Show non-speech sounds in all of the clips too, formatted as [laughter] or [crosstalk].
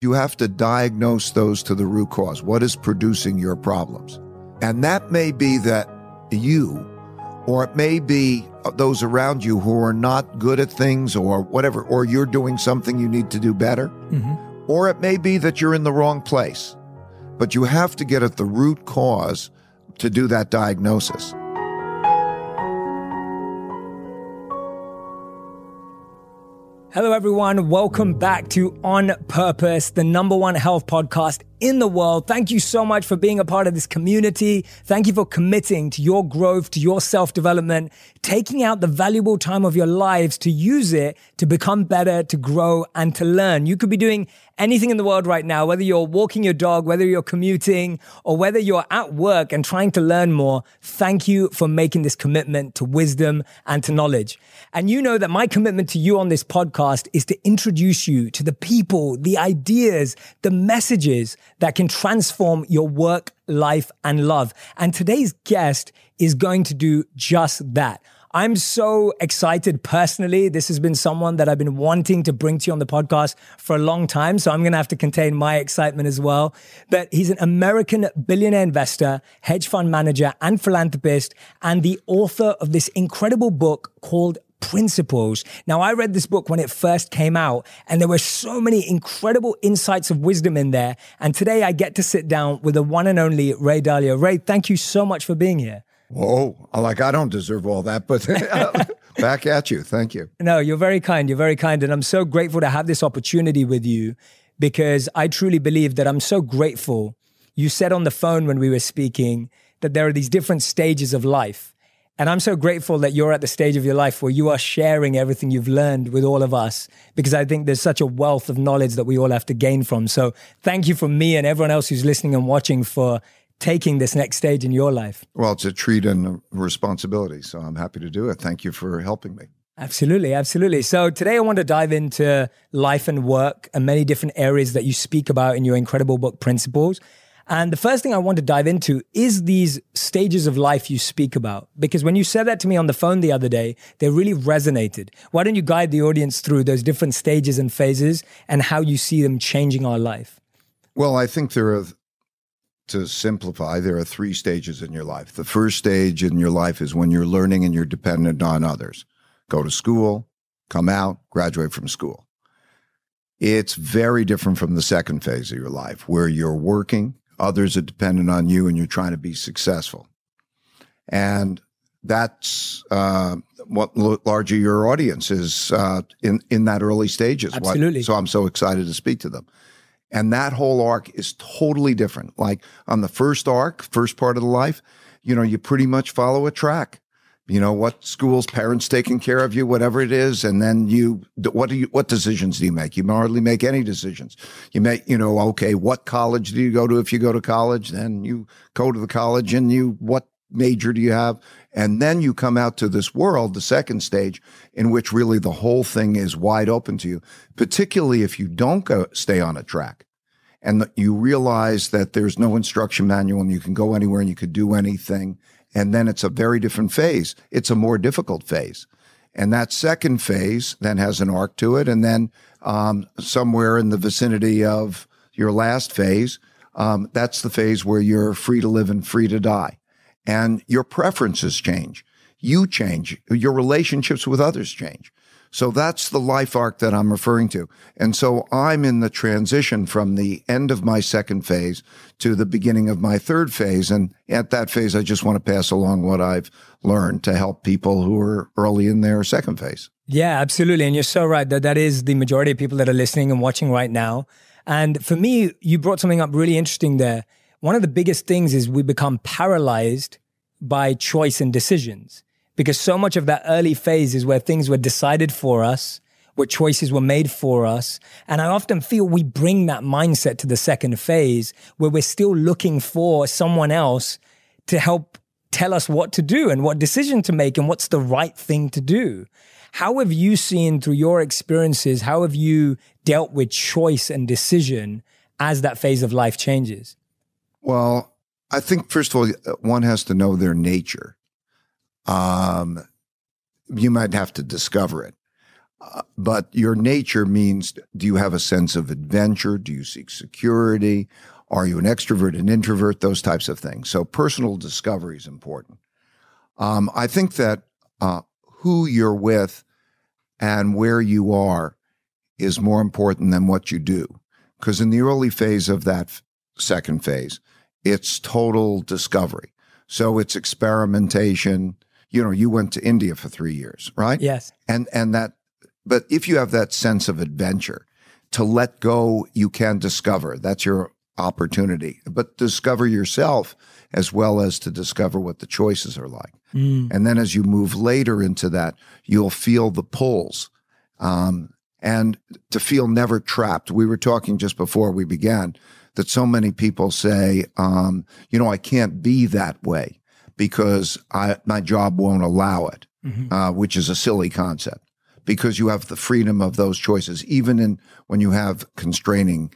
You have to diagnose those to the root cause. What is producing your problems? And that may be that you, or it may be those around you who are not good at things or whatever, or you're doing something you need to do better. Mm-hmm. Or it may be that you're in the wrong place. But you have to get at the root cause to do that diagnosis. Hello, everyone. Welcome back to On Purpose, the number one health podcast in the world. Thank you so much for being a part of this community. Thank you for committing to your growth, to your self development, taking out the valuable time of your lives to use it to become better, to grow and to learn. You could be doing anything in the world right now, whether you're walking your dog, whether you're commuting, or whether you're at work and trying to learn more. Thank you for making this commitment to wisdom and to knowledge. And you know that my commitment to you on this podcast is to introduce you to the people, the ideas, the messages that can transform your work, life, and love. And today's guest is going to do just that. I'm so excited personally. This has been someone that I've been wanting to bring to you on the podcast for a long time. So I'm going to have to contain my excitement as well. But he's an American billionaire investor, hedge fund manager, and philanthropist, and the author of this incredible book called principles. Now, I read this book when it first came out, and there were so many incredible insights of wisdom in there. And today I get to sit down with the one and only Ray Dalio. Ray, thank you so much for being here. Whoa, like I don't deserve all that, but [laughs] back at you. Thank you. No, you're very kind. You're very kind. And I'm so grateful to have this opportunity with you because I truly believe that I'm so grateful. You said on the phone when we were speaking that there are these different stages of life. And I'm so grateful that you're at the stage of your life where you are sharing everything you've learned with all of us, because I think there's such a wealth of knowledge that we all have to gain from. So thank you from me and everyone else who's listening and watching for taking this next stage in your life. Well, it's a treat and a responsibility. So I'm happy to do it. Thank you for helping me. Absolutely, absolutely. So today I want to dive into life and work and many different areas that you speak about in your incredible book, Principles. And the first thing I want to dive into is these stages of life you speak about. Because when you said that to me on the phone the other day, they really resonated. Why don't you guide the audience through those different stages and phases and how you see them changing our life? Well, I think there are, to simplify, there are three stages in your life. The first stage in your life is when you're learning and you're dependent on others. Go to school, come out, graduate from school. It's very different from the second phase of your life where you're working, others are dependent on you and you're trying to be successful. And that's uh, what largely your audience is uh, in in that early stages. Absolutely. What, so I'm so excited to speak to them. And that whole arc is totally different. Like on the first arc, first part of the life, you know, you pretty much follow a track you know what schools parents taking care of you whatever it is and then you what do you what decisions do you make? You hardly make any decisions. You make you know okay what college do you go to? If you go to college then you go to the college and you what major do you have? And then you come out to this world the second stage in which really the whole thing is wide open to you particularly if you don't go stay on a track and you realize that there's no instruction manual and you can go anywhere and you could do anything and then it's a very different phase. It's a more difficult phase. And that second phase then has an arc to it. And then um, somewhere in the vicinity of your last phase, um, that's the phase where you're free to live and free to die. And your preferences change. You change. Your relationships with others change. So that's the life arc that I'm referring to. And so I'm in the transition from the end of my second phase to the beginning of my third phase. And at that phase, I just want to pass along what I've learned to help people who are early in their second phase. Yeah, absolutely. And you're so right that that is the majority of people that are listening and watching right now. And for me, you brought something up really interesting there. One of the biggest things is we become paralyzed by choice and decisions because so much of that early phase is where things were decided for us, where choices were made for us. And I often feel we bring that mindset to the second phase where we're still looking for someone else to help tell us what to do and what decision to make and what's the right thing to do. How have you seen through your experiences, how have you dealt with choice and decision as that phase of life changes? Well, I think, first of all, one has to know their nature. Um, you might have to discover it. Uh, but your nature means do you have a sense of adventure? Do you seek security? Are you an extrovert, an introvert? Those types of things. So personal discovery is important. Um, I think that uh, who you're with and where you are is more important than what you do. Because in the early phase of that second phase, it's total discovery. So it's experimentation. You know, you went to India for three years, right? Yes. And and that but if you have that sense of adventure, to let go, you can discover. That's your opportunity. But discover yourself as well as to discover what the choices are like. Mm. And then as you move later into that, you'll feel the pulls. Um, and to feel never trapped. We were talking just before we began that so many people say, um, you know, I can't be that way because I, my job won't allow it, Mhm. uh, which is a silly concept because you have the freedom of those choices, even in when you have constraining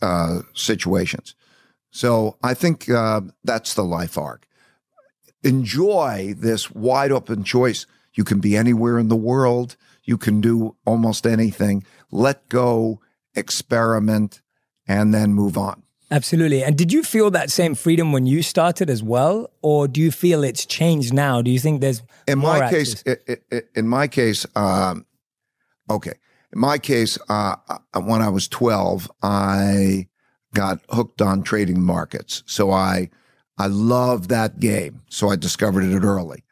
uh, situations. So I think uh, that's the life arc. Enjoy this wide open choice. You can be anywhere in the world. You can do almost anything. Let go, experiment, and then move on. Absolutely. And did you feel that same freedom when you started as well? Or do you feel it's changed now? Do you think there's In more my case, in my case, um, okay. In my case, uh, uh, when I was twelve, I got hooked on trading markets. So I, I loved that game. So I discovered it early,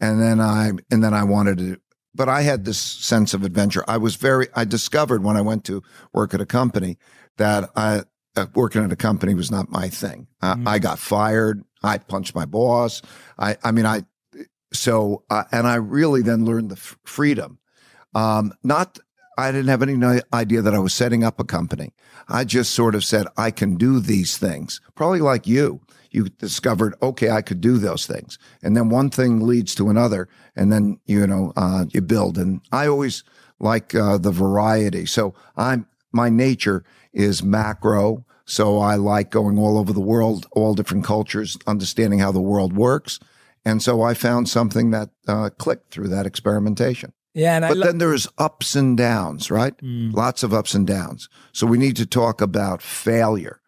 and then I, and then I wanted to. But I had this sense of adventure. I was very. I discovered when I went to work at a company that I uh, working at a company was not my thing. Uh, Mhm. I got fired. I punched my boss. I, I mean, I so uh, and I really then learned the f- freedom. Um, not I didn't have any idea that I was setting up a company. I just sort of said I can do these things. Probably like you, you discovered okay, I could do those things, and then one thing leads to another, and then you know uh, you build. And I always like uh, the variety. So I'm my nature is macro. So I like going all over the world, all different cultures, understanding how the world works. And so I found something that uh, clicked through that experimentation. Yeah. And But lo- then there's ups and downs, right? Mm. Lots of ups and downs. So we need to talk about failure.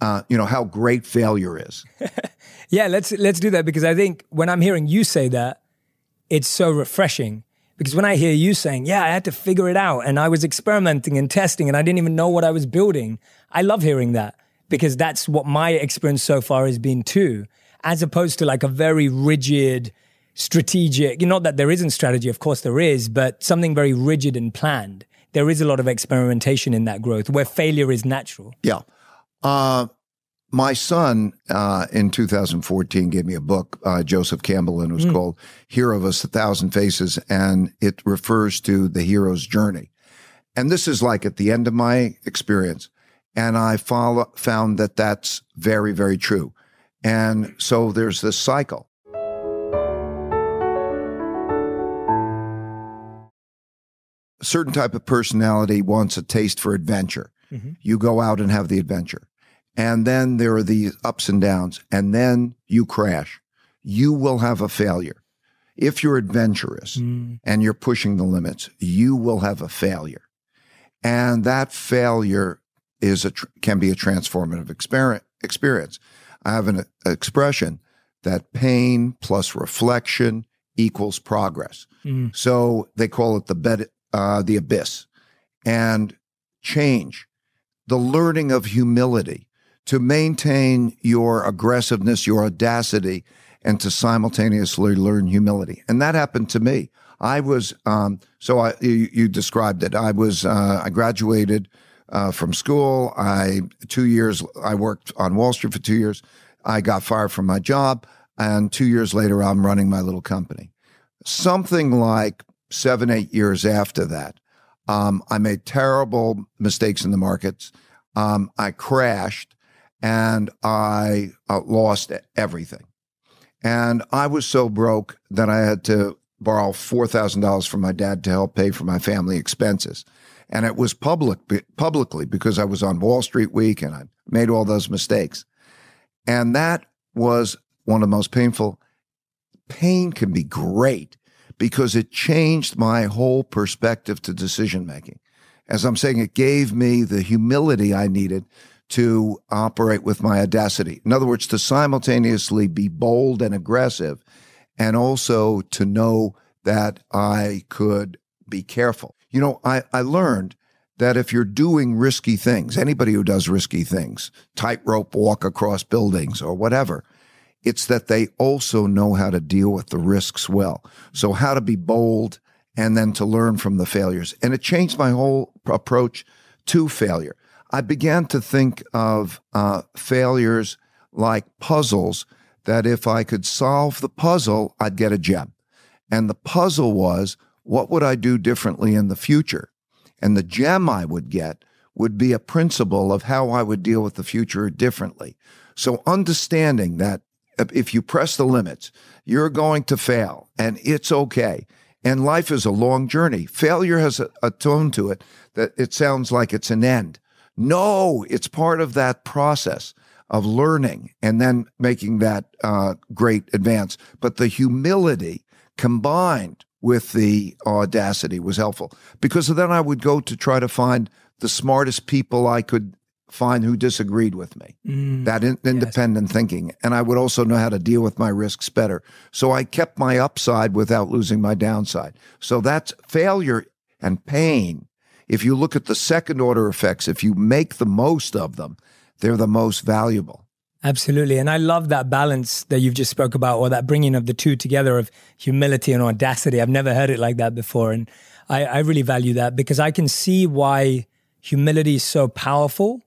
Uh, you know how great failure is. [laughs] Yeah, let's let's do that because I think when I'm hearing you say that, it's so refreshing. Because when I hear you saying, "Yeah, I had to figure it out and I was experimenting and testing and I didn't even know what I was building." I love hearing that because that's what my experience so far has been too, as opposed to like a very rigid strategic, not that there isn't strategy, of course there is, but something very rigid and planned. There is a lot of experimentation in that growth where failure is natural. Yeah. Uh, my son uh, in 2014 gave me a book, uh, Joseph Campbell, and it was called Hero of Us, a Thousand Faces. And it refers to the hero's journey. And this is like at the end of my experience. And I follow, found that that's very, very true. And so there's this cycle. A certain type of personality wants a taste for adventure. Mhm. You go out and have the adventure. And then there are the ups and downs, and then you crash. You will have a failure. If you're adventurous Mm. and you're pushing the limits, you will have a failure. And that failure is a tr- can be a transformative exper- experience. I have an uh, expression that pain plus reflection equals progress. Mm. So they call it the bed, uh, the abyss, and change, the learning of humility to maintain your aggressiveness, your audacity, and to simultaneously learn humility. And that happened to me. I was um, so I you, you described it. I was uh, I graduated uh, from school. I two years I worked on Wall Street for two years. I got fired from my job, and two years later I'm running my little company. Something like seven eight years after that, um, I made terrible mistakes in the markets. Um, I crashed, and I uh, lost everything. And I was so broke that I had to borrow $4,000 from my dad to help pay for my family expenses. And it was public publicly because I was on Wall Street Week and I made all those mistakes. And that was one of the most painful. Pain can be great because it changed my whole perspective to decision making. As I'm saying, it gave me the humility I needed to operate with my audacity. In other words, to simultaneously be bold and aggressive and also to know that I could be careful. You know, I, I learned that if you're doing risky things, anybody who does risky things, tightrope walk across buildings or whatever, it's that they also know how to deal with the risks well. So, how to be bold and then to learn from the failures. And it changed my whole approach to failure. I began to think of uh, failures like puzzles that if I could solve the puzzle, I'd get a gem. And the puzzle was, what would I do differently in the future? And the gem I would get would be a principle of how I would deal with the future differently. So understanding that if you press the limits, you're going to fail and it's okay. And life is a long journey. Failure has a, a tone to it that it sounds like it's an end. No, it's part of that process of learning and then making that uh, great advance. But the humility combined with the audacity was helpful because then I would go to try to find the smartest people I could find who disagreed with me. Mm, that in, independent yes. thinking. And I would also know how to deal with my risks better. So I kept my upside without losing my downside. So that's failure and pain. If you look at the second order effects, if you make the most of them, they're the most valuable. Absolutely. And I love that balance that you've just spoke about or that bringing of the two together of humility and audacity. I've never heard it like that before. And I, I really value that because I can see why humility is so powerful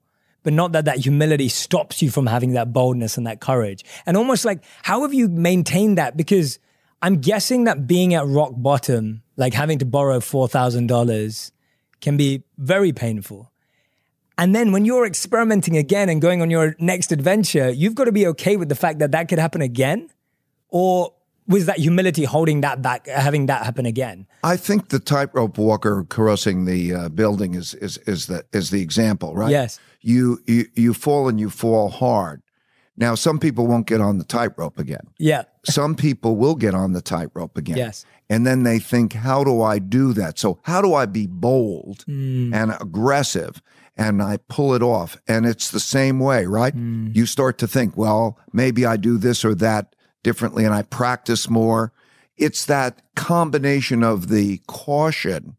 but not that that humility stops you from having that boldness and that courage. And almost like, how have you maintained that? Because I'm guessing that being at rock bottom, like having to borrow $4,000 can be very painful. And then when you're experimenting again and going on your next adventure, you've got to be okay with the fact that that could happen again. Or was that humility holding that back, having that happen again? I think the tightrope walker crossing the uh, building is is is the is the example, right? Yes. You you you fall and you fall hard. Now, some people won't get on the tightrope again. Yeah. [laughs] some people will get on the tightrope again. Yes. And then they think, how do I do that? So, how do I be bold mm. and aggressive? And I pull it off. And it's the same way, right? Mm. You start to think, well, maybe I do this or that differently and I practice more. It's that combination of the caution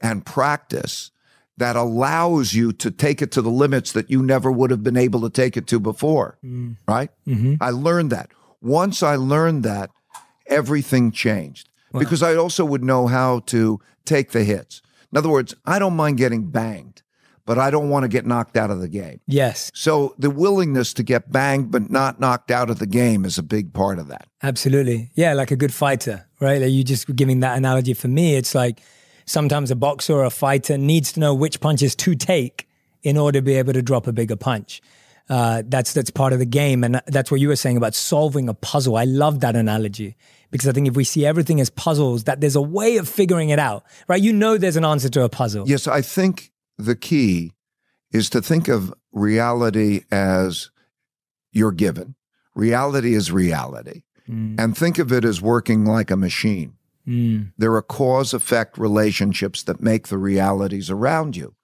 and practice that allows you to take it to the limits that you never would have been able to take it to before. Mm. Right? Mm-hmm. I learned that. Once I learned that, everything changed wow. because I also would know how to take the hits. In other words, I don't mind getting banged but I don't want to get knocked out of the game. Yes. So the willingness to get banged but not knocked out of the game is a big part of that. Absolutely. Yeah, like a good fighter, right? Like you just giving that analogy for me. It's like sometimes a boxer or a fighter needs to know which punches to take in order to be able to drop a bigger punch. Uh, that's that's part of the game, and that's what you were saying about solving a puzzle. I love that analogy because I think if we see everything as puzzles, that there's a way of figuring it out, right? You know, there's an answer to a puzzle. Yes, I think the key is to think of reality as you're given. Reality is reality. Mm. And think of it as working like a machine. Mm. There are cause effect relationships that make the realities around you.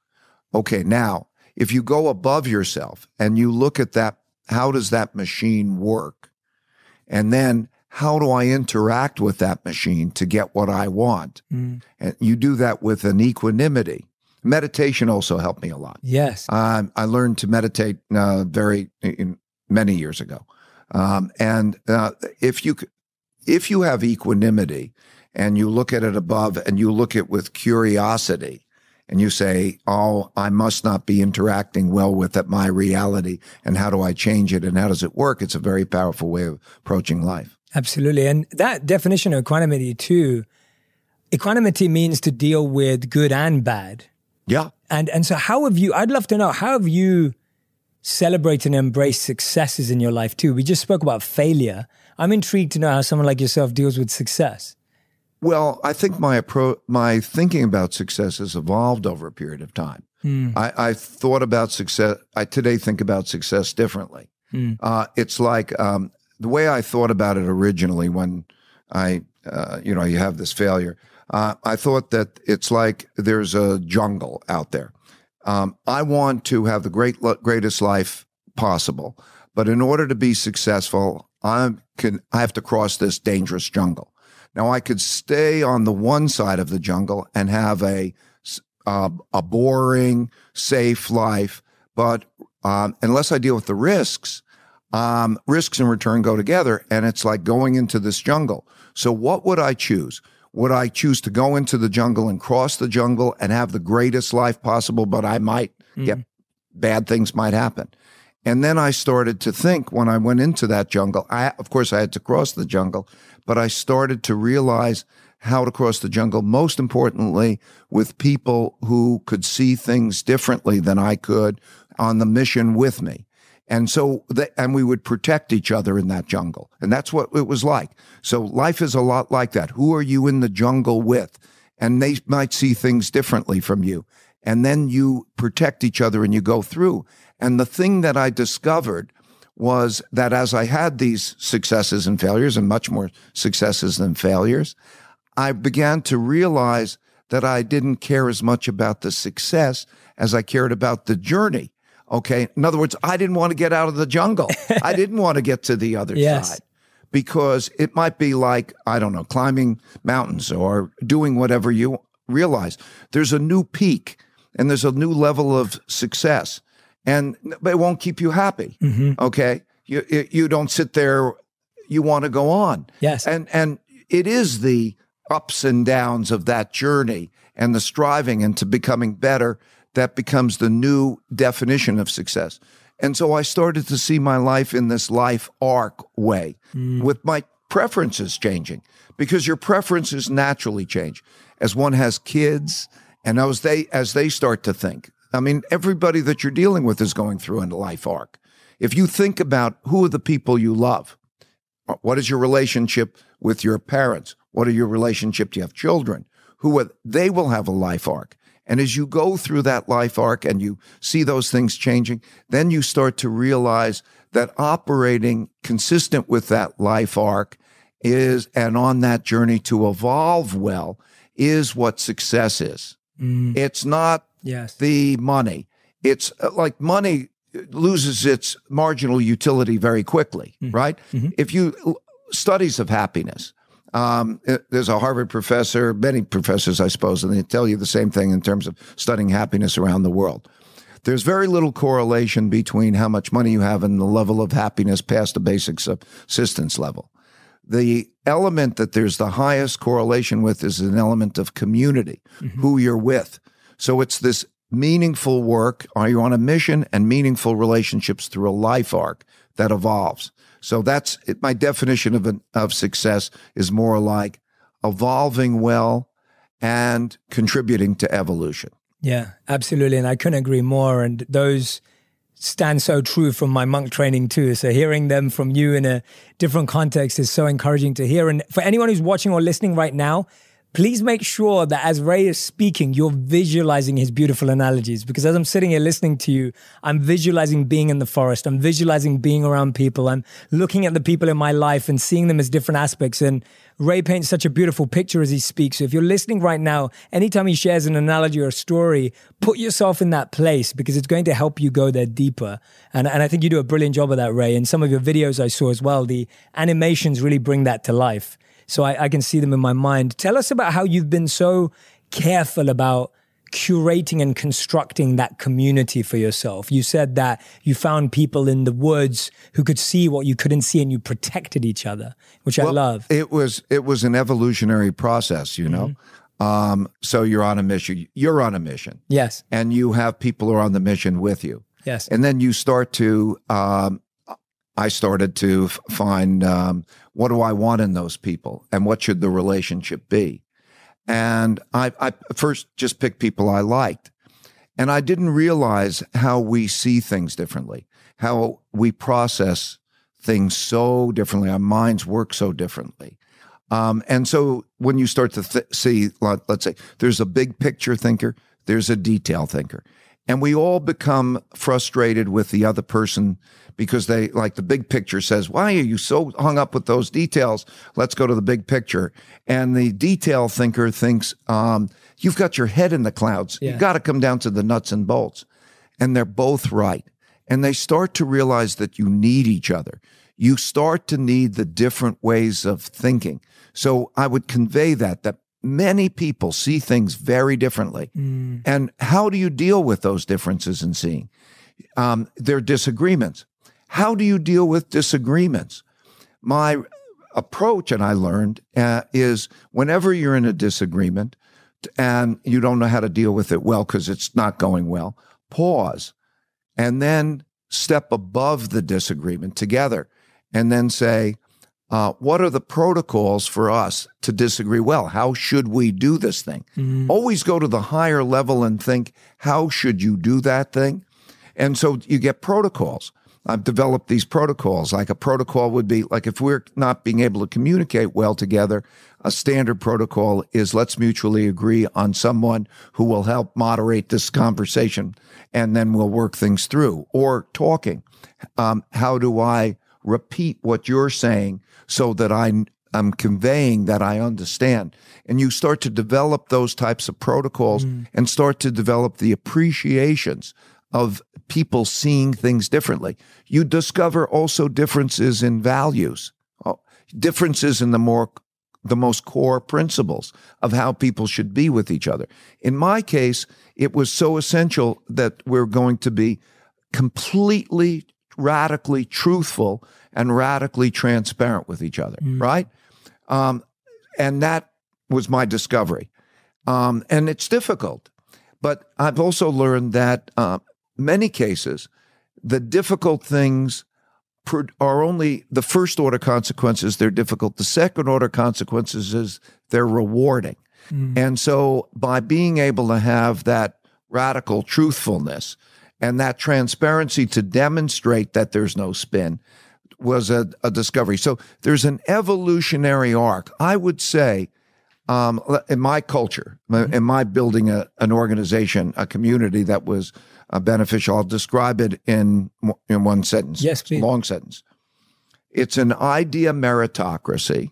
Okay, now, if you go above yourself and you look at that, how does that machine work? And then how do I interact with that machine to get what I want? Mm. And you do that with an equanimity. Meditation also helped me a lot. Yes. Um, I learned to meditate uh, very in, many years ago. Um, and uh, if you if you have equanimity and you look at it above and you look at with curiosity and you say, "Oh, I must not be interacting well with it, my reality, and how do I change it and how does it work?" It's a very powerful way of approaching life. Absolutely, and that definition of equanimity too. Equanimity means to deal with good and bad yeah. And and so how have you I'd love to know how have you celebrated and embraced successes in your life too? We just spoke about failure. I'm intrigued to know how someone like yourself deals with success. Well, I think my approach, my thinking about success has evolved over a period of time. Hmm. I, I thought about success. I today think about success differently. Hmm. Uh, it's like um, the way I thought about it originally when I uh, you know, you have this failure. Uh, I thought that it's like there's a jungle out there. Um, I want to have the great, greatest life possible, but in order to be successful, I can I have to cross this dangerous jungle. Now I could stay on the one side of the jungle and have a uh, a boring, safe life, but um, unless I deal with the risks, um, risks and return go together, and it's like going into this jungle. So, what would I choose? Would I choose to go into the jungle and cross the jungle and have the greatest life possible, but I might mm. get bad things might happen? And then I started to think when I went into that jungle, I, of course, I had to cross the jungle, but I started to realize how to cross the jungle, most importantly, with people who could see things differently than I could on the mission with me. And so, the, and we would protect each other in that jungle. And that's what it was like. So life is a lot like that. Who are you in the jungle with? And they might see things differently from you. And then you protect each other and you go through. And the thing that I discovered was that as I had these successes and failures and much more successes than failures, I began to realize that I didn't care as much about the success as I cared about the journey. Okay. In other words, I didn't want to get out of the jungle. [laughs] I didn't want to get to the other yes. side because it might be like, I don't know, climbing mountains or doing whatever you realize. There's a new peak and there's a new level of success and but it won't keep you happy. Mm-hmm. Okay. You, you don't sit there. You want to go on. Yes. And, and it is the ups and downs of that journey and the striving into becoming better that becomes the new definition of success. And so I started to see my life in this life arc way mm. with my preferences changing because your preferences naturally change as one has kids and as they as they start to think. I mean, everybody that you're dealing with is going through a life arc. If you think about who are the people you love, what is your relationship with your parents? What are your relationship? Do you have children? Who are, they will have a life arc. And as you go through that life arc and you see those things changing, then you start to realize that operating consistent with that life arc is, and on that journey to evolve well, is what success is. Mm. It's not yes. the money. It's uh, like money loses its marginal utility very quickly, mm right? Mm-hmm. If you studies of happiness, um, there's a Harvard professor, many professors, I suppose, and they tell you the same thing in terms of studying happiness around the world. There's very little correlation between how much money you have and the level of happiness past the basic subsistence level. The element that there's the highest correlation with is an element of community, mm-hmm. who you're with. So it's this meaningful work. Are you on a mission and meaningful relationships through a life arc that evolves? So that's my definition of, an, of success is more like evolving well and contributing to evolution. Yeah, absolutely. And I couldn't agree more. And those stand so true from my monk training too. So hearing them from you in a different context is so encouraging to hear. And for anyone who's watching or listening right now, please make sure that as Ray is speaking, you're visualizing his beautiful analogies. Because as I'm sitting here listening to you, I'm visualizing being in the forest. I'm visualizing being around people. I'm looking at the people in my life and seeing them as different aspects. And Ray paints such a beautiful picture as he speaks. So if you're listening right now, anytime he shares an analogy or a story, put yourself in that place because it's going to help you go there deeper. And, and I think you do a brilliant job of that, Ray. And some of your videos I saw as well, the animations really bring that to life so I, I can see them in my mind. Tell us about how you've been so careful about curating and constructing that community for yourself. You said that you found people in the woods who could see what you couldn't see and you protected each other, which well, I love. It was it was an evolutionary process, you know. Mm-hmm. Um, so you're on a mission. You're on a mission. Yes. And you have people who are on the mission with you. Yes. And then you start to um, I started to f- find um, what do I want in those people and what should the relationship be. And I, I first just picked people I liked. And I didn't realize how we see things differently, how we process things so differently. Our minds work so differently. Um, and so when you start to th- see, let, let's say, there's a big picture thinker, there's a detail thinker. And we all become frustrated with the other person because they like the big picture says, Why are you so hung up with those details? Let's go to the big picture. And the detail thinker thinks, um, You've got your head in the clouds. Yeah. You've got to come down to the nuts and bolts. And they're both right. And they start to realize that you need each other. You start to need the different ways of thinking. So I would convey that, that many people see things very differently. And how do you deal with those differences in seeing? Um, they're disagreements. How do you deal with disagreements? My approach, and I learned, uh, is whenever you're in a disagreement and you don't know how to deal with it well because it's not going well, pause and then step above the disagreement together and then say, uh, what are the protocols for us to disagree well? How should we do this thing? Always go to the higher level and think, how should you do that thing? And so you get protocols. I've developed these protocols. Like a protocol would be like if we're not being able to communicate well together, a standard protocol is let's mutually agree on someone who will help moderate this conversation and then we'll work things through. Or talking. Um, how do I repeat what you're saying so that I I'm conveying that I understand. And you start to develop those types of protocols and start to develop the appreciations of people seeing things differently. You discover also differences in values, uh, differences in the more the most core principles of how people should be with each other. In my case, it was so essential that we're going to be completely radically truthful and radically transparent with each other, right? Um, and that was my discovery. Um, and it's difficult, but I've also learned that uh, many cases, the difficult things are only the first order consequences, they're difficult. The second order consequences is they're rewarding. And so by being able to have that radical truthfulness and that transparency to demonstrate that there's no spin was a, a discovery. So there's an evolutionary arc. I would say um, in my culture, in my building a, an organization, a community that was uh, beneficial, I'll describe it in in one sentence. Yes, please. long sentence. It's an idea meritocracy.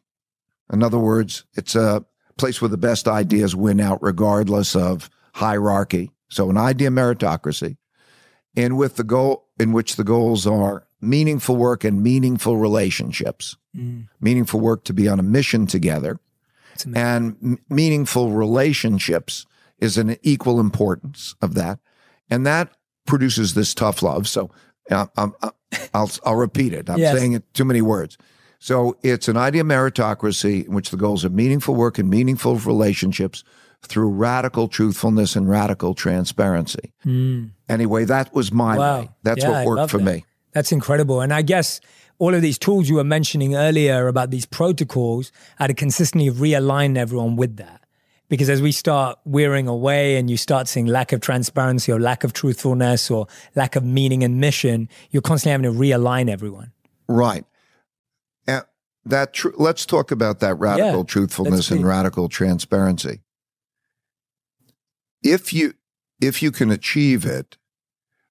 In other words, it's a place where the best ideas win out regardless of hierarchy. So an idea meritocracy, and with the goal in which the goals are meaningful work and meaningful relationships. Meaningful work to be on a mission together. And m- meaningful relationships is an equal importance of that. And that produces this tough love. So uh, um, uh, I'll, I'll repeat it. I'm Yes. saying it too many words. So it's an idea meritocracy in which the goals are meaningful work and meaningful relationships through radical truthfulness and radical transparency hmm. anyway that was my Wow. way that's Yeah, what worked for that. me That's incredible. And I guess all of these tools you were mentioning earlier about these protocols are to consistently realign everyone with that. Because as we start wearing away and you start seeing lack of transparency or lack of truthfulness or lack of meaning and mission, you're constantly having to realign everyone. Right. And that tr- let's talk about that radical Yeah, truthfulness and radical transparency. If you if you can achieve it,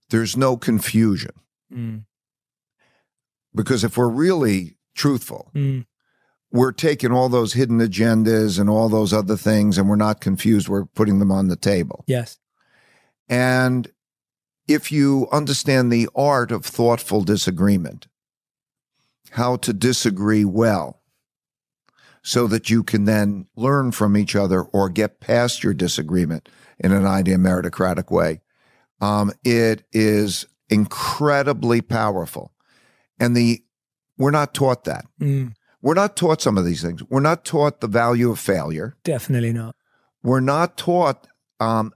there's no confusion. Mm. Because if we're really truthful, Mm. we're taking all those hidden agendas and all those other things and we're not confused, we're putting them on the table. Yes. And if you understand the art of thoughtful disagreement, how to disagree well, so that you can then learn from each other or get past your disagreement in an idea meritocratic way, um, it is incredibly powerful. And the we're not taught that. Mm. We're not taught some of these things. We're not taught the value of failure. Definitely not. We're not taught. Um,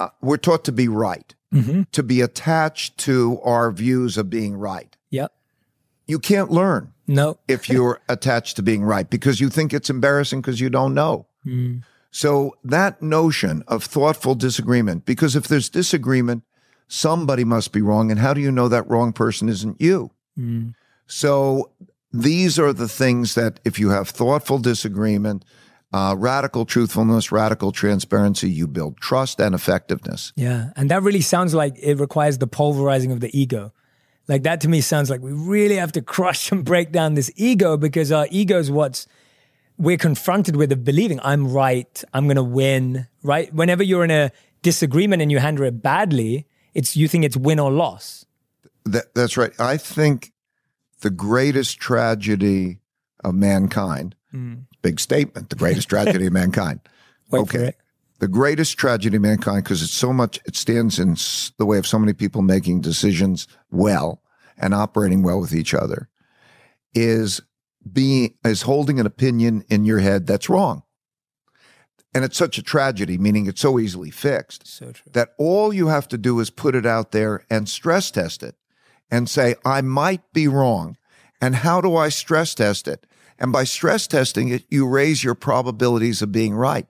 uh, we're taught to be right hmm to be attached to our views of being right. Yep. You can't learn No. if you're [laughs] attached to being right because you think it's embarrassing because you don't know. Mm. So that notion of thoughtful disagreement, because if there's disagreement, somebody must be wrong. And how do you know that wrong person isn't you? Mm. So these are the things that if you have thoughtful disagreement, uh, radical truthfulness, radical transparency. You build trust and effectiveness. Yeah. And that really sounds like it requires the pulverizing of the ego. Like that to me sounds like we really have to [laughs] crush and break down this ego because our ego is what's we're confronted with believing I'm right, I'm going to win, right? Whenever you're in a disagreement and you handle it badly, it's you think it's win or loss. That, that's right. I think the greatest tragedy of mankind, mm. big statement, the greatest tragedy of [laughs] mankind. Wait okay. The greatest tragedy of mankind, because it's so much, it stands in the way of so many people making decisions well and operating well with each other, is being is holding an opinion in your head that's wrong. And it's such a tragedy, meaning it's so easily fixed so that all you have to do is put it out there and stress test it and say, I might be wrong. And how do I stress test it? And by stress testing it, you raise your probabilities of being right.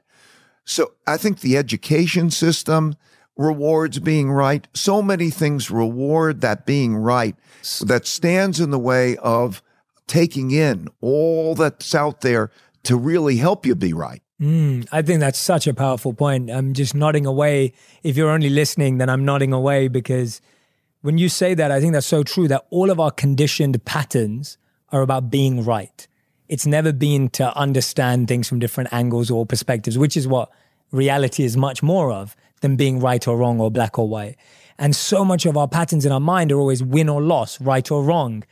So I think the education system rewards being right. So many things reward that being right that stands in the way of taking in all that's out there to really help you be right. Mm, I think that's such a powerful point. I'm just nodding away. If you're only listening, then I'm nodding away because when you say that, I think that's so true that all of our conditioned patterns are about being right. It's never been to understand things from different angles or perspectives, which is what reality is much more of than being right or wrong or black or white. And so much of our patterns in our mind are always win or loss, right or wrong,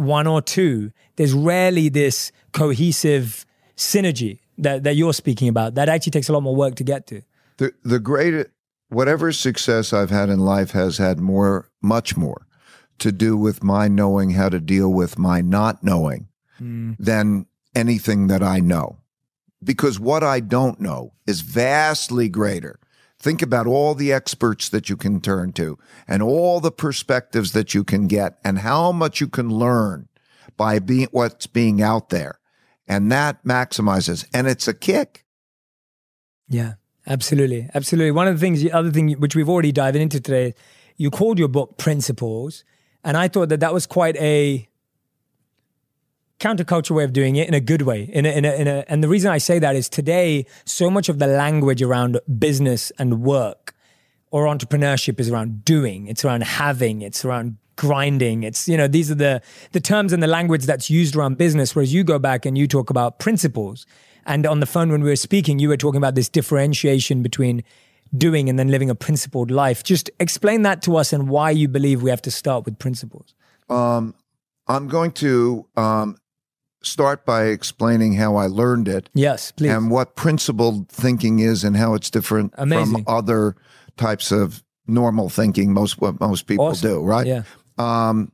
one or two. There's rarely this cohesive synergy that, that you're speaking about. That actually takes a lot more work to get to. The the great whatever success I've had in life has had more, much more, to do with my knowing how to deal with my not knowing mm. than anything that I know. Because what I don't know is vastly greater Think about all the experts that you can turn to and all the perspectives that you can get and how much you can learn by being what's being out there. And that maximizes and it's a kick. Yeah, absolutely. Absolutely. One of the things, the other thing which we've already dived into today, you called your book Principles. And I thought that that was quite a counterculture way of doing it in a good way. In a, in a, in a, and the reason I say that is today, so much of the language around business and work or entrepreneurship is around doing. It's around having. It's around grinding. It's you know these are the the terms and the language that's used around business. Whereas you go back and you talk about principles. And on the phone when we were speaking, you were talking about this differentiation between doing and then living a principled life. Just explain that to us and why you believe we have to start with principles. Um, I'm going to um, start by explaining how I learned it. Yes, please. And what principled thinking is and how it's different Amazing. from other types of normal thinking, most what most people awesome. do, right? Yeah. Um,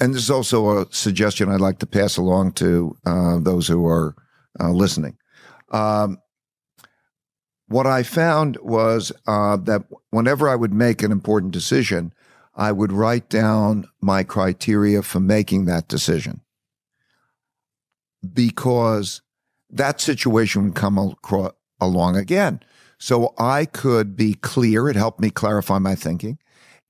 and there's also a suggestion I'd like to pass along to uh, those who are uh, listening. Um, what I found was uh, that whenever I would make an important decision, I would write down my criteria for making that decision because that situation would come across, along again. So I could be clear. It helped me clarify my thinking.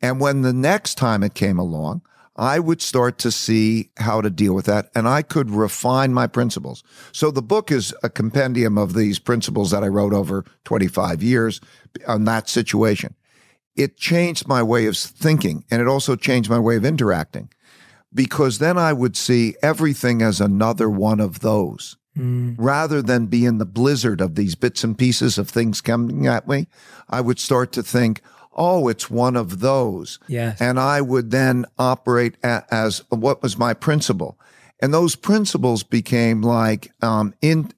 And when the next time it came along, I would start to see how to deal with that and I could refine my principles. So the book is a compendium of these principles that I wrote over 25 years on that situation. It changed my way of thinking and it also changed my way of interacting because then I would see everything as another one of those. Mm. Rather than be in the blizzard of these bits and pieces of things coming at me, I would start to think, oh, it's one of those. Yes. And I would then operate a- as what was my principle. And those principles became like um, in,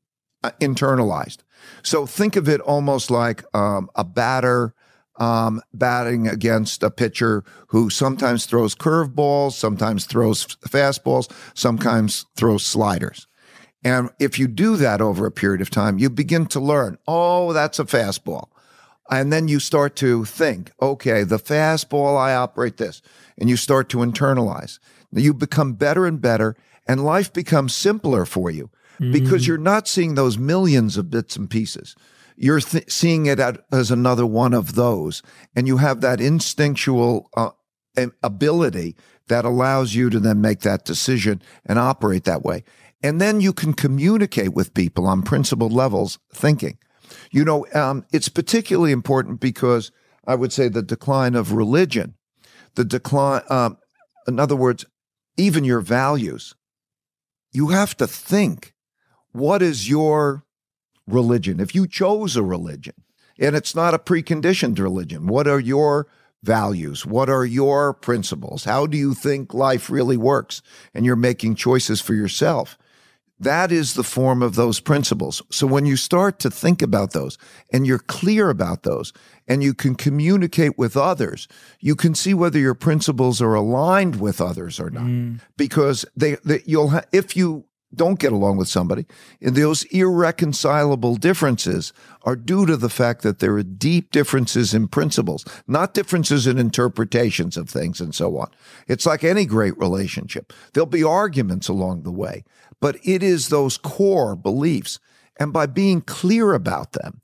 uh, internalized. So think of it almost like um, a batter um, batting against a pitcher who sometimes throws curveballs, sometimes throws fastballs, sometimes throws sliders. And if you do that over a period of time, you begin to learn, oh, that's a fastball. And then you start to think, okay, the fastball, I operate this. And you start to internalize. You become better and better, and life becomes simpler for you mm-hmm. because you're not seeing those millions of bits and pieces you're th- seeing it as another one of those. And you have that instinctual uh, ability that allows you to then make that decision and operate that way. And then you can communicate with people on principled levels thinking. You know, um, it's particularly important because I would say the decline of religion, the decline, um, in other words, even your values. You have to think what is your religion? If you chose a religion, and it's not a preconditioned religion, what are your values? What are your principles? How do you think life really works? And you're making choices for yourself. That is the form of those principles. So when you start to think about those and you're clear about those and you can communicate with others, you can see whether your principles are aligned with others or not. Mm. Because they, they you'll ha- if you don't get along with somebody, and those irreconcilable differences are due to the fact that there are deep differences in principles, not differences in interpretations of things and so on. It's like any great relationship. There'll be arguments along the way, but it is those core beliefs. And by being clear about them,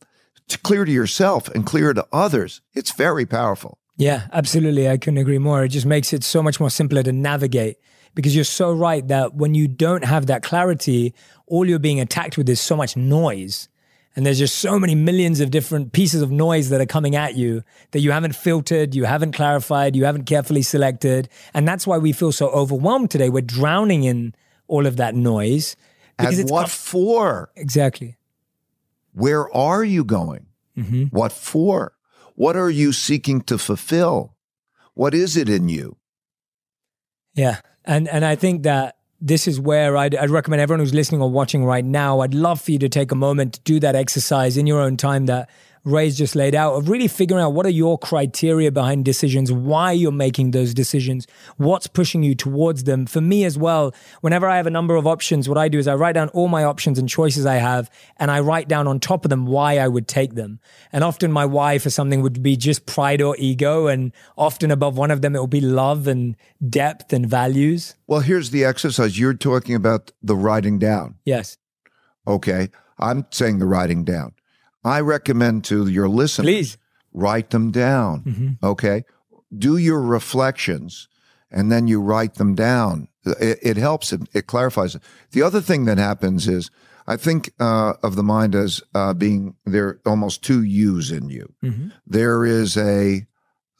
clear to yourself and clear to others, it's very powerful. Yeah, absolutely. I couldn't agree more. It just makes it so much more simpler to navigate because you're so right that when you don't have that clarity, all you're being attacked with is so much noise. And there's just so many millions of different pieces of noise that are coming at you that you haven't filtered, you haven't clarified, you haven't carefully selected. And that's why we feel so overwhelmed today. We're drowning in all of that noise. Because and what com- for? Exactly. Where are you going? Mm-hmm. What for? What are you seeking to fulfill? What is it in you? Yeah. And and I think that this is where I'd, I'd, recommend everyone who's listening or watching right now. I'd love for you to take a moment to do that exercise in your own time that Ray's just laid out of really figuring out what are your criteria behind decisions, why you're making those decisions, what's pushing you towards them. For me as well, whenever I have a number of options, what I do is I write down all my options and choices I have, and I write down on top of them why I would take them. And often my why for something would be just pride or ego, and often above one of them it will be love and depth and values. Well, here's the exercise. You're talking about the writing down. Yes. Okay. I'm saying the writing down. I recommend to your listeners, please write them down. Mm-hmm. Okay. Do your reflections and then you write them down. It, it, helps it, it clarifies it. The other thing that happens is I think uh, of the mind as uh, being there almost two yous in you. Mm-hmm. There is a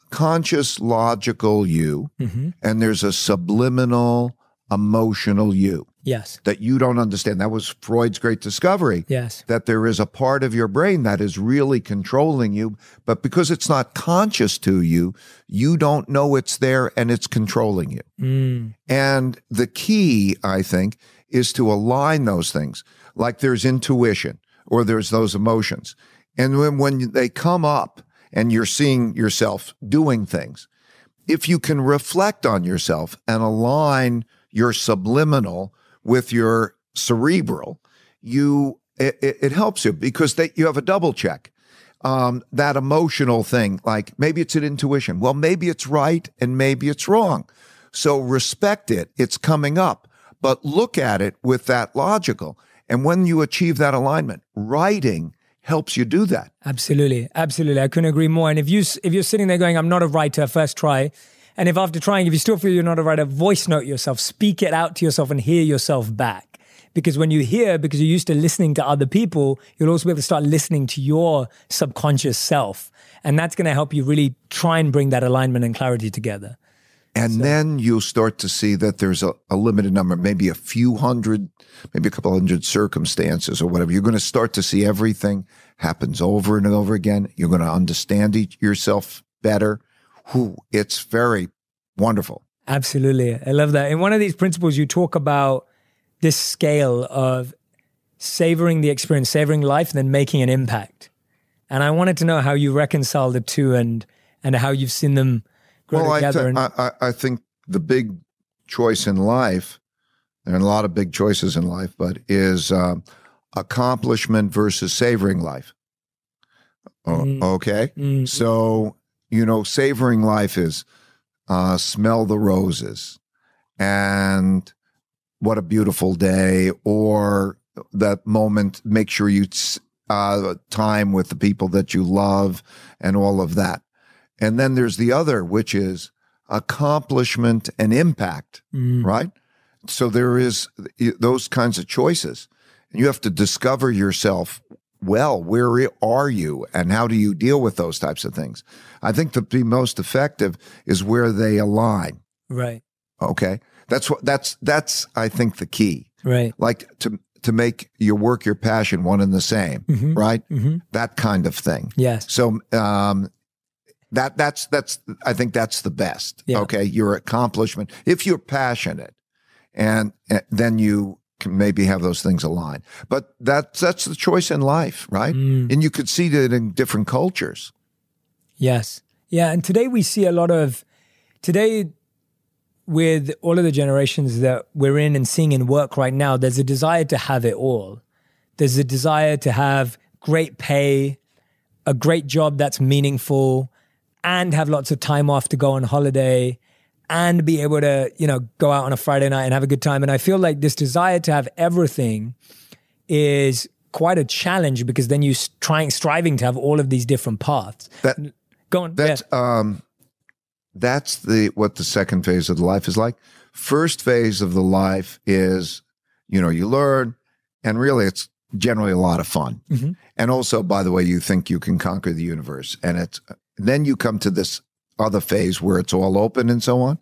conscious, logical you, mm-hmm. and there's a subliminal, emotional you. Yes. That you don't understand. That was Freud's great discovery. Yes. That there is a part of your brain that is really controlling you, but because it's not conscious to you, you don't know it's there and it's controlling you. Mm. And the key, I think, is to align those things. Like there's intuition or there's those emotions. And when, when they come up and you're seeing yourself doing things, if you can reflect on yourself and align your subliminal with your cerebral, you it, it helps you because they, you have a double check. Um, that emotional thing, like maybe it's an intuition. Well, maybe it's right and maybe it's wrong. So respect it. It's coming up, but look at it with that logical. And when you achieve that alignment, writing helps you do that. Absolutely. Absolutely. I couldn't agree more. And if you, if you're sitting there going, I'm not a writer, first try, and if after trying, if you still feel you're not a writer, voice note yourself, speak it out to yourself and hear yourself back. Because when you hear, because you're used to listening to other people, you'll also be able to start listening to your subconscious self. And that's going to help you really try and bring that alignment and clarity together. And so. then you'll start to see that there's a, a, limited number, maybe a few hundred, maybe a couple hundred circumstances or whatever. You're going to start to see everything happens over and over again. You're going to understand each, yourself better who it's very wonderful. Absolutely. I love that. In one of these principles, you talk about this scale of savoring the experience, savoring life, and then making an impact. And I wanted to know how you reconcile the two and and how you've seen them grow well, together. I, th- and- I, I think the big choice in life, there are a lot of big choices in life, but is uh, accomplishment versus savoring life. Mm. Okay. Mm. So you know, savoring life is uh, smell the roses and what a beautiful day, or that moment, make sure you uh, time with the people that you love and all of that. And then there's the other, which is accomplishment and impact, mm. right? So there is those kinds of choices. And you have to discover yourself well. Where are you and how do you deal with those types of things? I think to be most effective is where they align. Right. Okay. That's what that's that's I think the key. Right. Like to to make your work your passion one and the same, Mhm. right? Mm-hmm. That kind of thing. Yes. So um that that's that's I think that's the best. Yeah. Okay, your accomplishment if you're passionate, and, uh, then you can maybe have those things align. But that's that's the choice in life, right? Mm. And you could see that in different cultures. Yes. Yeah. And today we see a lot of, today with all of the generations that we're in and seeing in work right now, there's a desire to have it all. There's a desire to have great pay, a great job that's meaningful, and have lots of time off to go on holiday and be able to, you know, go out on a Friday night and have a good time. And I feel like this desire to have everything is quite a challenge because then you s- trying striving to have all of these different paths. That Go on. that's um that's the what the second phase of the life is like. First phase of the life is, you know, you learn, and really it's generally a lot of fun. Mhm. And also, by the way, you think you can conquer the universe, and it's then you come to this other phase where it's all open and so on.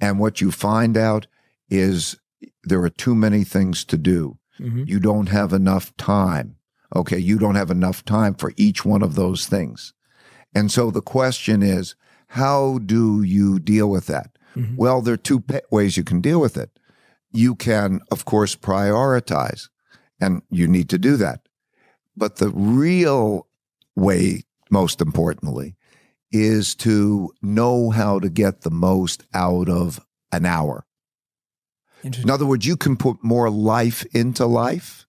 And what you find out is there are too many things to do. Mhm. You don't have enough time. Okay, you don't have enough time for each one of those things. And so the question is, how do you deal with that? Mhm. Well, there are two ways you can deal with it. You can, of course, prioritize, and you need to do that. But the real way, most importantly, is to know how to get the most out of an hour. In other words, you can put more life into life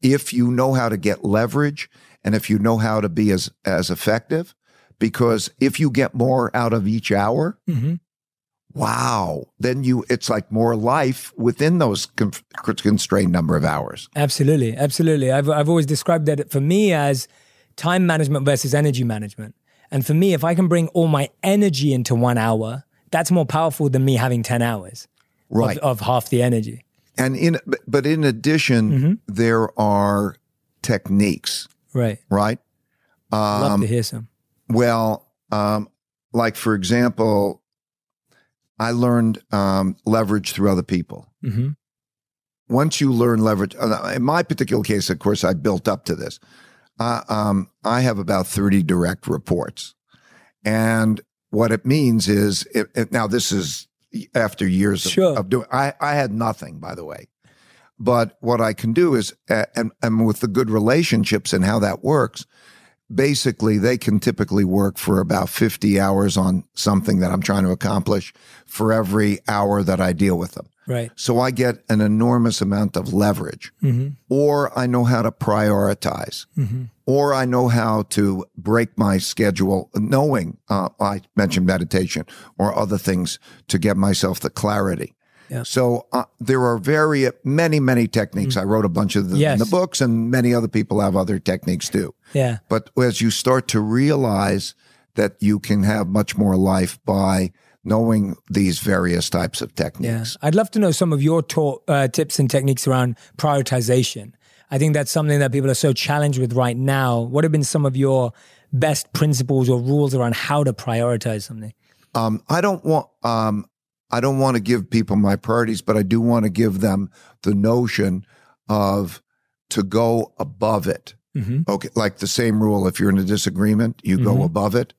if you know how to get leverage and if you know how to be as, as effective. Because if you get more out of each hour, Mhm. wow, then you it's like more life within those con- constrained number of hours. Absolutely, absolutely. I've I've always described that for me as time management versus energy management. And for me, if I can bring all my energy into one hour, that's more powerful than me having ten hours of- Right. of, half the energy. And in but in addition, Mm-hmm. there are techniques, Right. right? Love Um, to hear some. Well, um, like for example, I learned um, leverage through other people. hmm Once you learn leverage, uh, in my particular case, of course, I built up to this. Uh, um, I have about 30 direct reports. And what it means is, it, it- now this is after years of, Sure. of doing, I, I had nothing, by the way. But what I can do is, uh, and, and with the good relationships and how that works, basically they can typically work for about 50 hours on something that I'm trying to accomplish for every hour that I deal with them. Right. So I get an enormous amount of leverage, hmm or I know how to prioritize, hmm or I know how to break my schedule, knowing uh, I mentioned meditation or other things to get myself the clarity. Yeah. So uh, there are very many, many techniques. I wrote a bunch of them Yes. in the books, and many other people have other techniques too. Yeah. But as you start to realize that you can have much more life by knowing these various types of techniques. Yeah. I'd love to know some of your ta- uh, tips and techniques around prioritization. I think that's something that people are so challenged with right now. What have been some of your best principles or rules around how to prioritize something? Um, I don't want um, I don't want to give people my priorities, but I do want to give them the notion of to go above it. hmm Okay, like the same rule. If you're in a disagreement, you go Mhm. above it.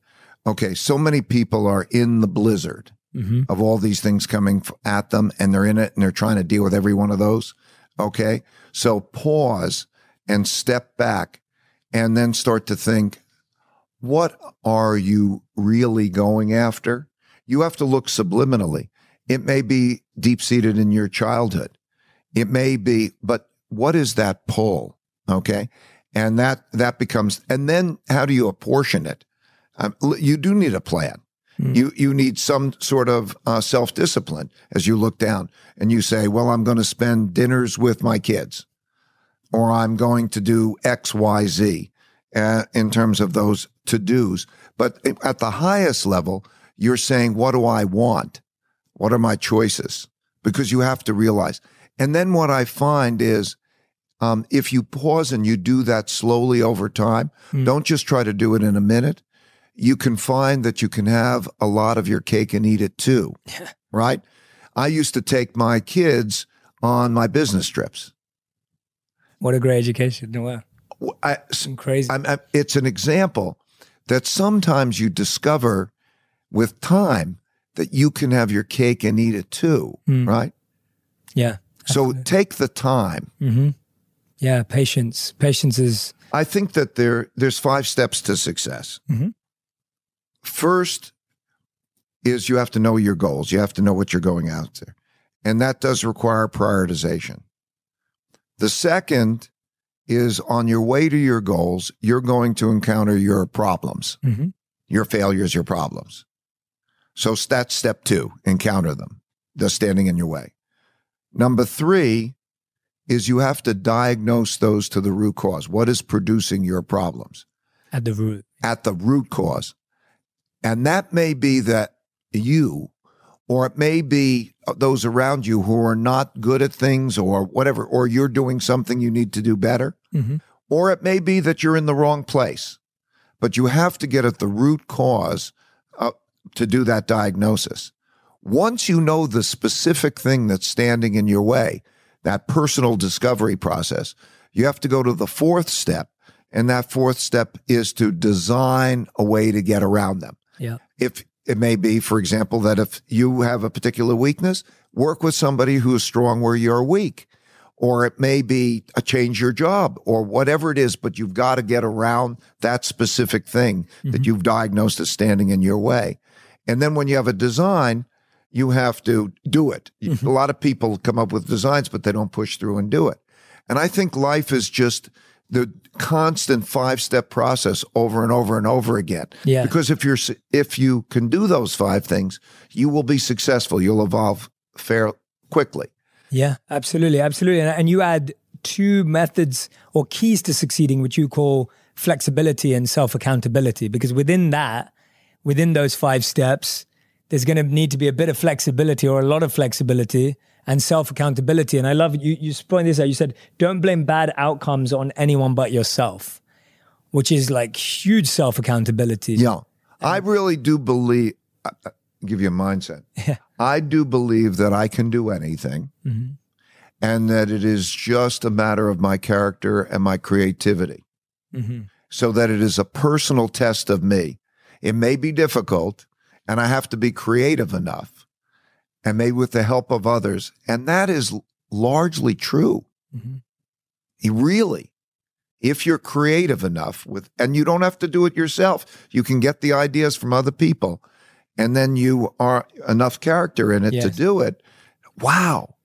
Okay, so many people are in the blizzard hmm of all these things coming at them and they're in it and they're trying to deal with every one of those. Okay. So pause and step back and then start to think, what are you really going after? You have to look subliminally. It may be deep seated in your childhood. It may be, but what is that pull? Okay. And that, that becomes, and then how do you apportion it? Um, you do need a plan. You you need some sort of uh, self discipline as you look down and you say, "Well, I'm going to spend dinners with my kids, or I'm going to do X, Y, Z," uh, in terms of those to dos. But at the highest level, you're saying, "What do I want? What are my choices because you have to realize. And then what I find is um, if you pause and you do that slowly over time, Hmm. don't just try to do it in a minute. You can find that you can have a lot of your cake and eat it too, right? I used to take my kids on my business trips. What a great education. Wow. I, Some crazy. I'm, I'm- it's an example that sometimes you discover with time that you can have your cake and eat it too, Mm. right? yeah. So take the time. hmm Yeah. Patience. Patience is, I think that there there's five steps to success. Mhm. First is you have to know your goals. You have to know what you're going there. And that does require prioritization. The second is on your way to your goals, you're going to encounter your problems, Mhm. your failures, your problems. So that's step two, encounter them. They're standing in your way. Number three is you have to diagnose those to the root cause. What is producing your problems? at the root. at the root cause. And that may be that you, or it may be those around you who are not good at things or whatever, or you're doing something you need to do better, Mhm. or it may be that you're in the wrong place. But you have to get at the root cause uh, to do that diagnosis. Once you know the specific thing that's standing in your way, that personal discovery process, you have to go to the fourth step. And that fourth step is to design a way to get around them. Yeah. If it may be, for example, that if you have a particular weakness, work with somebody who is strong where you're weak. Or it may be a change your job or whatever it is, but you've got to get around that specific thing that mm-hmm. you've diagnosed as standing in your way. And then when you have a design, you have to do it. Mm-hmm. A lot of people come up with designs, but they don't push through and do it. And I think life is just the constant five step process over and over and over again. Yeah. Because if you're, if you can do those five things, you will be successful. You'll evolve fair quickly. Yeah, absolutely, absolutely. And, and you add two methods or keys to succeeding, which you call flexibility and self accountability. Because within that, within those five steps, there's going to need to be a bit of flexibility or a lot of flexibility and self accountability. And I love you. You pointed this out. You said, "Don't blame bad outcomes on anyone but yourself," which is like huge self accountability. Yeah. I really do believe, I- I- give you a mindset. [laughs] Yeah. I do believe that I can do anything Mhm. and that it is just a matter of my character and my creativity. Mhm. so that it is a personal test of me. It may be difficult, and I have to be creative enough, and maybe with the help of others. And that is largely true. Mhm. Really, if you're creative enough with, and you don't have to do it yourself, you can get the ideas from other people, and then you are enough character in it to do it. Wow.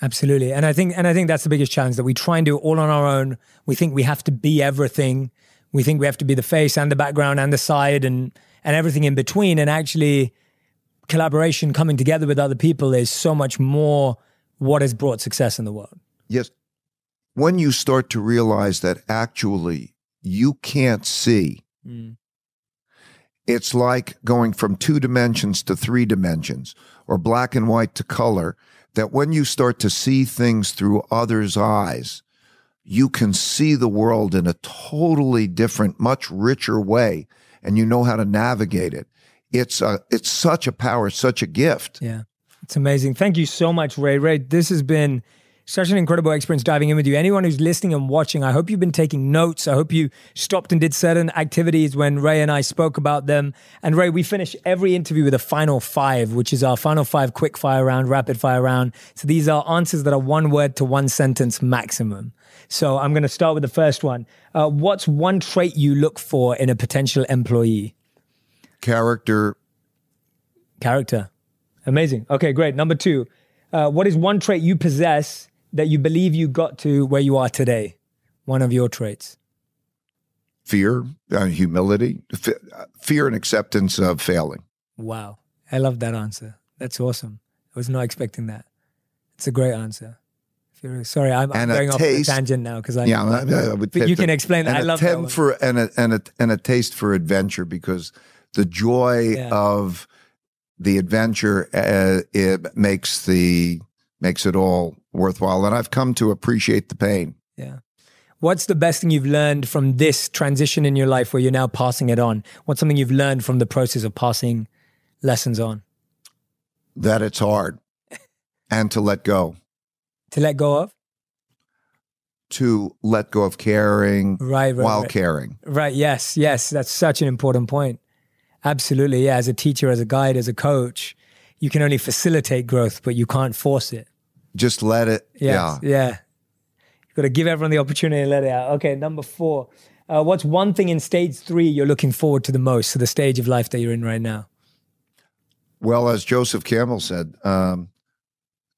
Absolutely. And I think and I think that's the biggest challenge that we try and do it all on our own. We think we have to be everything. We think we have to be the face and the background and the side and and everything in between. And actually collaboration coming together with other people is so much more what has brought success in the world. Yes. When you start to realize that actually you can't see mm. it's like going from two dimensions to three dimensions or black and white to color. That when you start to see things through others' eyes, you can see the world in a totally different, much richer way, and you know how to navigate it. It's a, it's such a power, such a gift. Yeah. It's amazing. Thank you so much, Ray. Ray, this has been such an incredible experience diving in with you. Anyone who's listening and watching, I hope you've been taking notes. I hope you stopped and did certain activities when Ray and I spoke about them. And Ray, we finish every interview with a final five, which is our final five quick fire round, rapid fire round. So these are answers that are one word to one sentence maximum. So I'm going to start with the first one. Uh, what's one trait you look for in a potential employee? Character, Character. Amazing. Okay, great. Number two, uh, what is one trait you possess that you believe you got to where you are today? One of your traits. fear, uh, humility, f- fear and acceptance of failing. Wow. I love that answer. That's awesome. I was not expecting that. It's a great answer. Sorry, I'm, I'm a going off the tangent now because I. Yeah, I, I would But you can explain that. I a love that ten one. for and a and a and a taste for adventure because the joy Yeah. of the adventure uh, it makes the makes it all worthwhile. And I've come to appreciate the pain. Yeah. What's the best thing you've learned from this transition in your life where you're now passing it on? What's something you've learned from the process of passing lessons on? That it's hard [laughs] and to let go. To let go of? To let go of caring right, right, while right. caring. Right. Yes. Yes. That's such an important point. Absolutely. Yeah. As a teacher, as a guide, as a coach, you can only facilitate growth, but you can't force it. Just let it. Yes, Yeah. Yeah. You've got to give everyone the opportunity to let it out. Okay. Number four. Uh, what's one thing in stage three you're looking forward to the most, So the stage of life that you're in right now? Well, as Joseph Campbell said, um,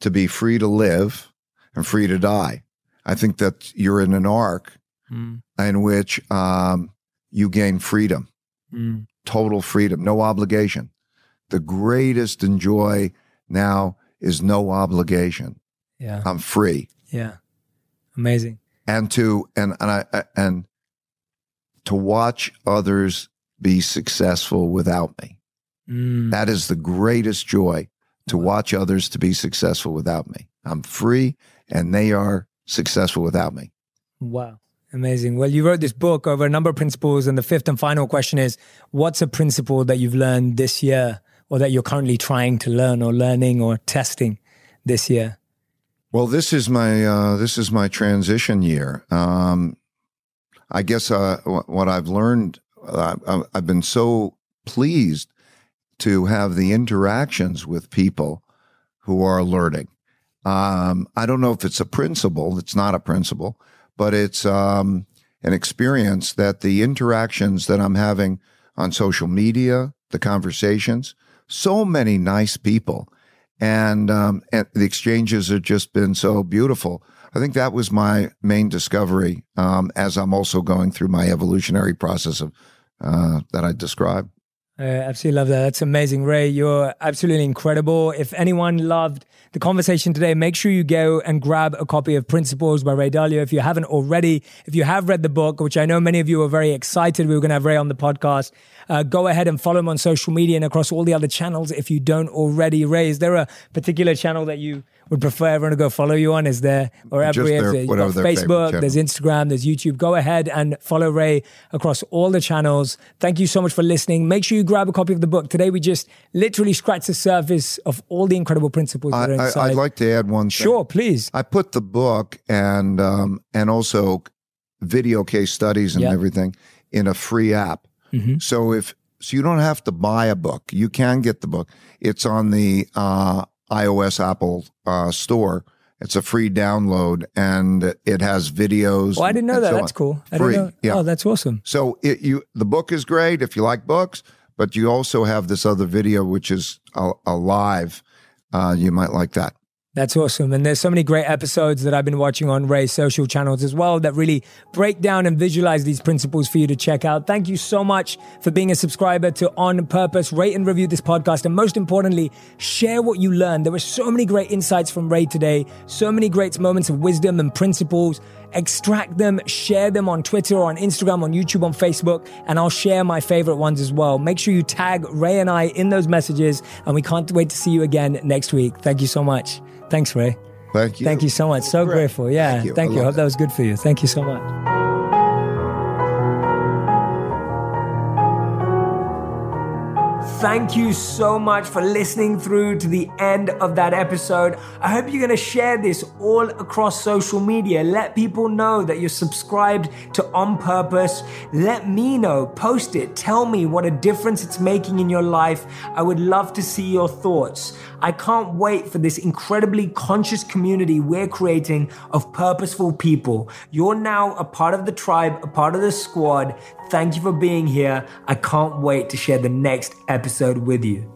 to be free to live and free to die. I think that you're in an arc Mm, in which um, you gain freedom, mm, total freedom, no obligation. The greatest enjoy now is no obligation. yeah. I'm free, Yeah. Amazing. and to and and I and to watch others be successful without me. Mm, That is the greatest joy to watch others to be successful without me. I'm free, and they are successful without me. wow. Amazing. Well, you wrote this book over a number of principles. And the fifth and final question is what's a principle that you've learned this year or that you're currently trying to learn or learning or testing this year? Well, this is my uh, this is my transition year. Um, I guess uh, wh- what I've learned, uh, I've been so pleased to have the interactions with people who are learning. Um, I don't know if it's a principle. It's not a principle, but it's um, an experience that the interactions that I'm having on social media, the conversations, so many nice people and um, and the exchanges have just been so beautiful. I think that was my main discovery um, as I'm also going through my evolutionary process of uh, that I described. I absolutely love that. That's amazing, Ray. You're absolutely incredible. If anyone loved the conversation today, make sure you go and grab a copy of Principles by Ray Dalio. If you haven't already, if you have read the book, which I know many of you are very excited, we were going to have Ray on the podcast. Uh, go ahead and follow him on social media and across all the other channels if you don't already. Ray, is there a particular channel that you would prefer everyone to go follow you on? Is there or every their- you've got whatever their Facebook, there's Instagram, there's YouTube. Go ahead and follow Ray across all the channels. Thank you so much for listening. Make sure you grab a copy of the book. Today, we just literally scratched the surface of all the incredible principles I, that are inside. I, would like to add one thing. sure, please. I put the book and um, and also video case studies and Yeah. everything in a free app. Mhm. So if so, you don't have to buy a book. You can get the book. It's on the uh, iOS Apple uh, store. It's a free download and it has videos. Well, I didn't know that. so That's on. cool. I Free, didn't know. yeah. Oh, that's awesome. So it, you the book is great if you like books, but you also have this other video which is a, a live. Uh, you might like that. That's awesome. And there's so many great episodes that I've been watching on Ray's social channels as well that really break down and visualize these principles for you to check out. Thank you so much for being a subscriber to On Purpose. Rate and review this podcast. And most importantly, share what you learned. There were so many great insights from Ray today, so many great moments of wisdom and principles. Extract them, share them on Twitter, or on Instagram, on YouTube, on Facebook, and I'll share my favorite ones as well. Make sure you tag Ray and I in those messages, and we can't wait to see you again next week. Thank you so much. Thanks, Ray. Thank you. Thank you so much. So Great. grateful. Yeah. Thank you. Thank I you. I love hope that was good for you. Thank you so much. Thank you so much for listening through to the end of that episode. I hope you're going to share this all across social media. Let people know that you're subscribed to On Purpose. Let me know. Post it. Tell me what a difference it's making in your life. I would love to see your thoughts. I can't wait for this incredibly conscious community we're creating of purposeful people. You're now a part of the tribe, a part of the squad. Thank you for being here. I can't wait to share the next episode with you.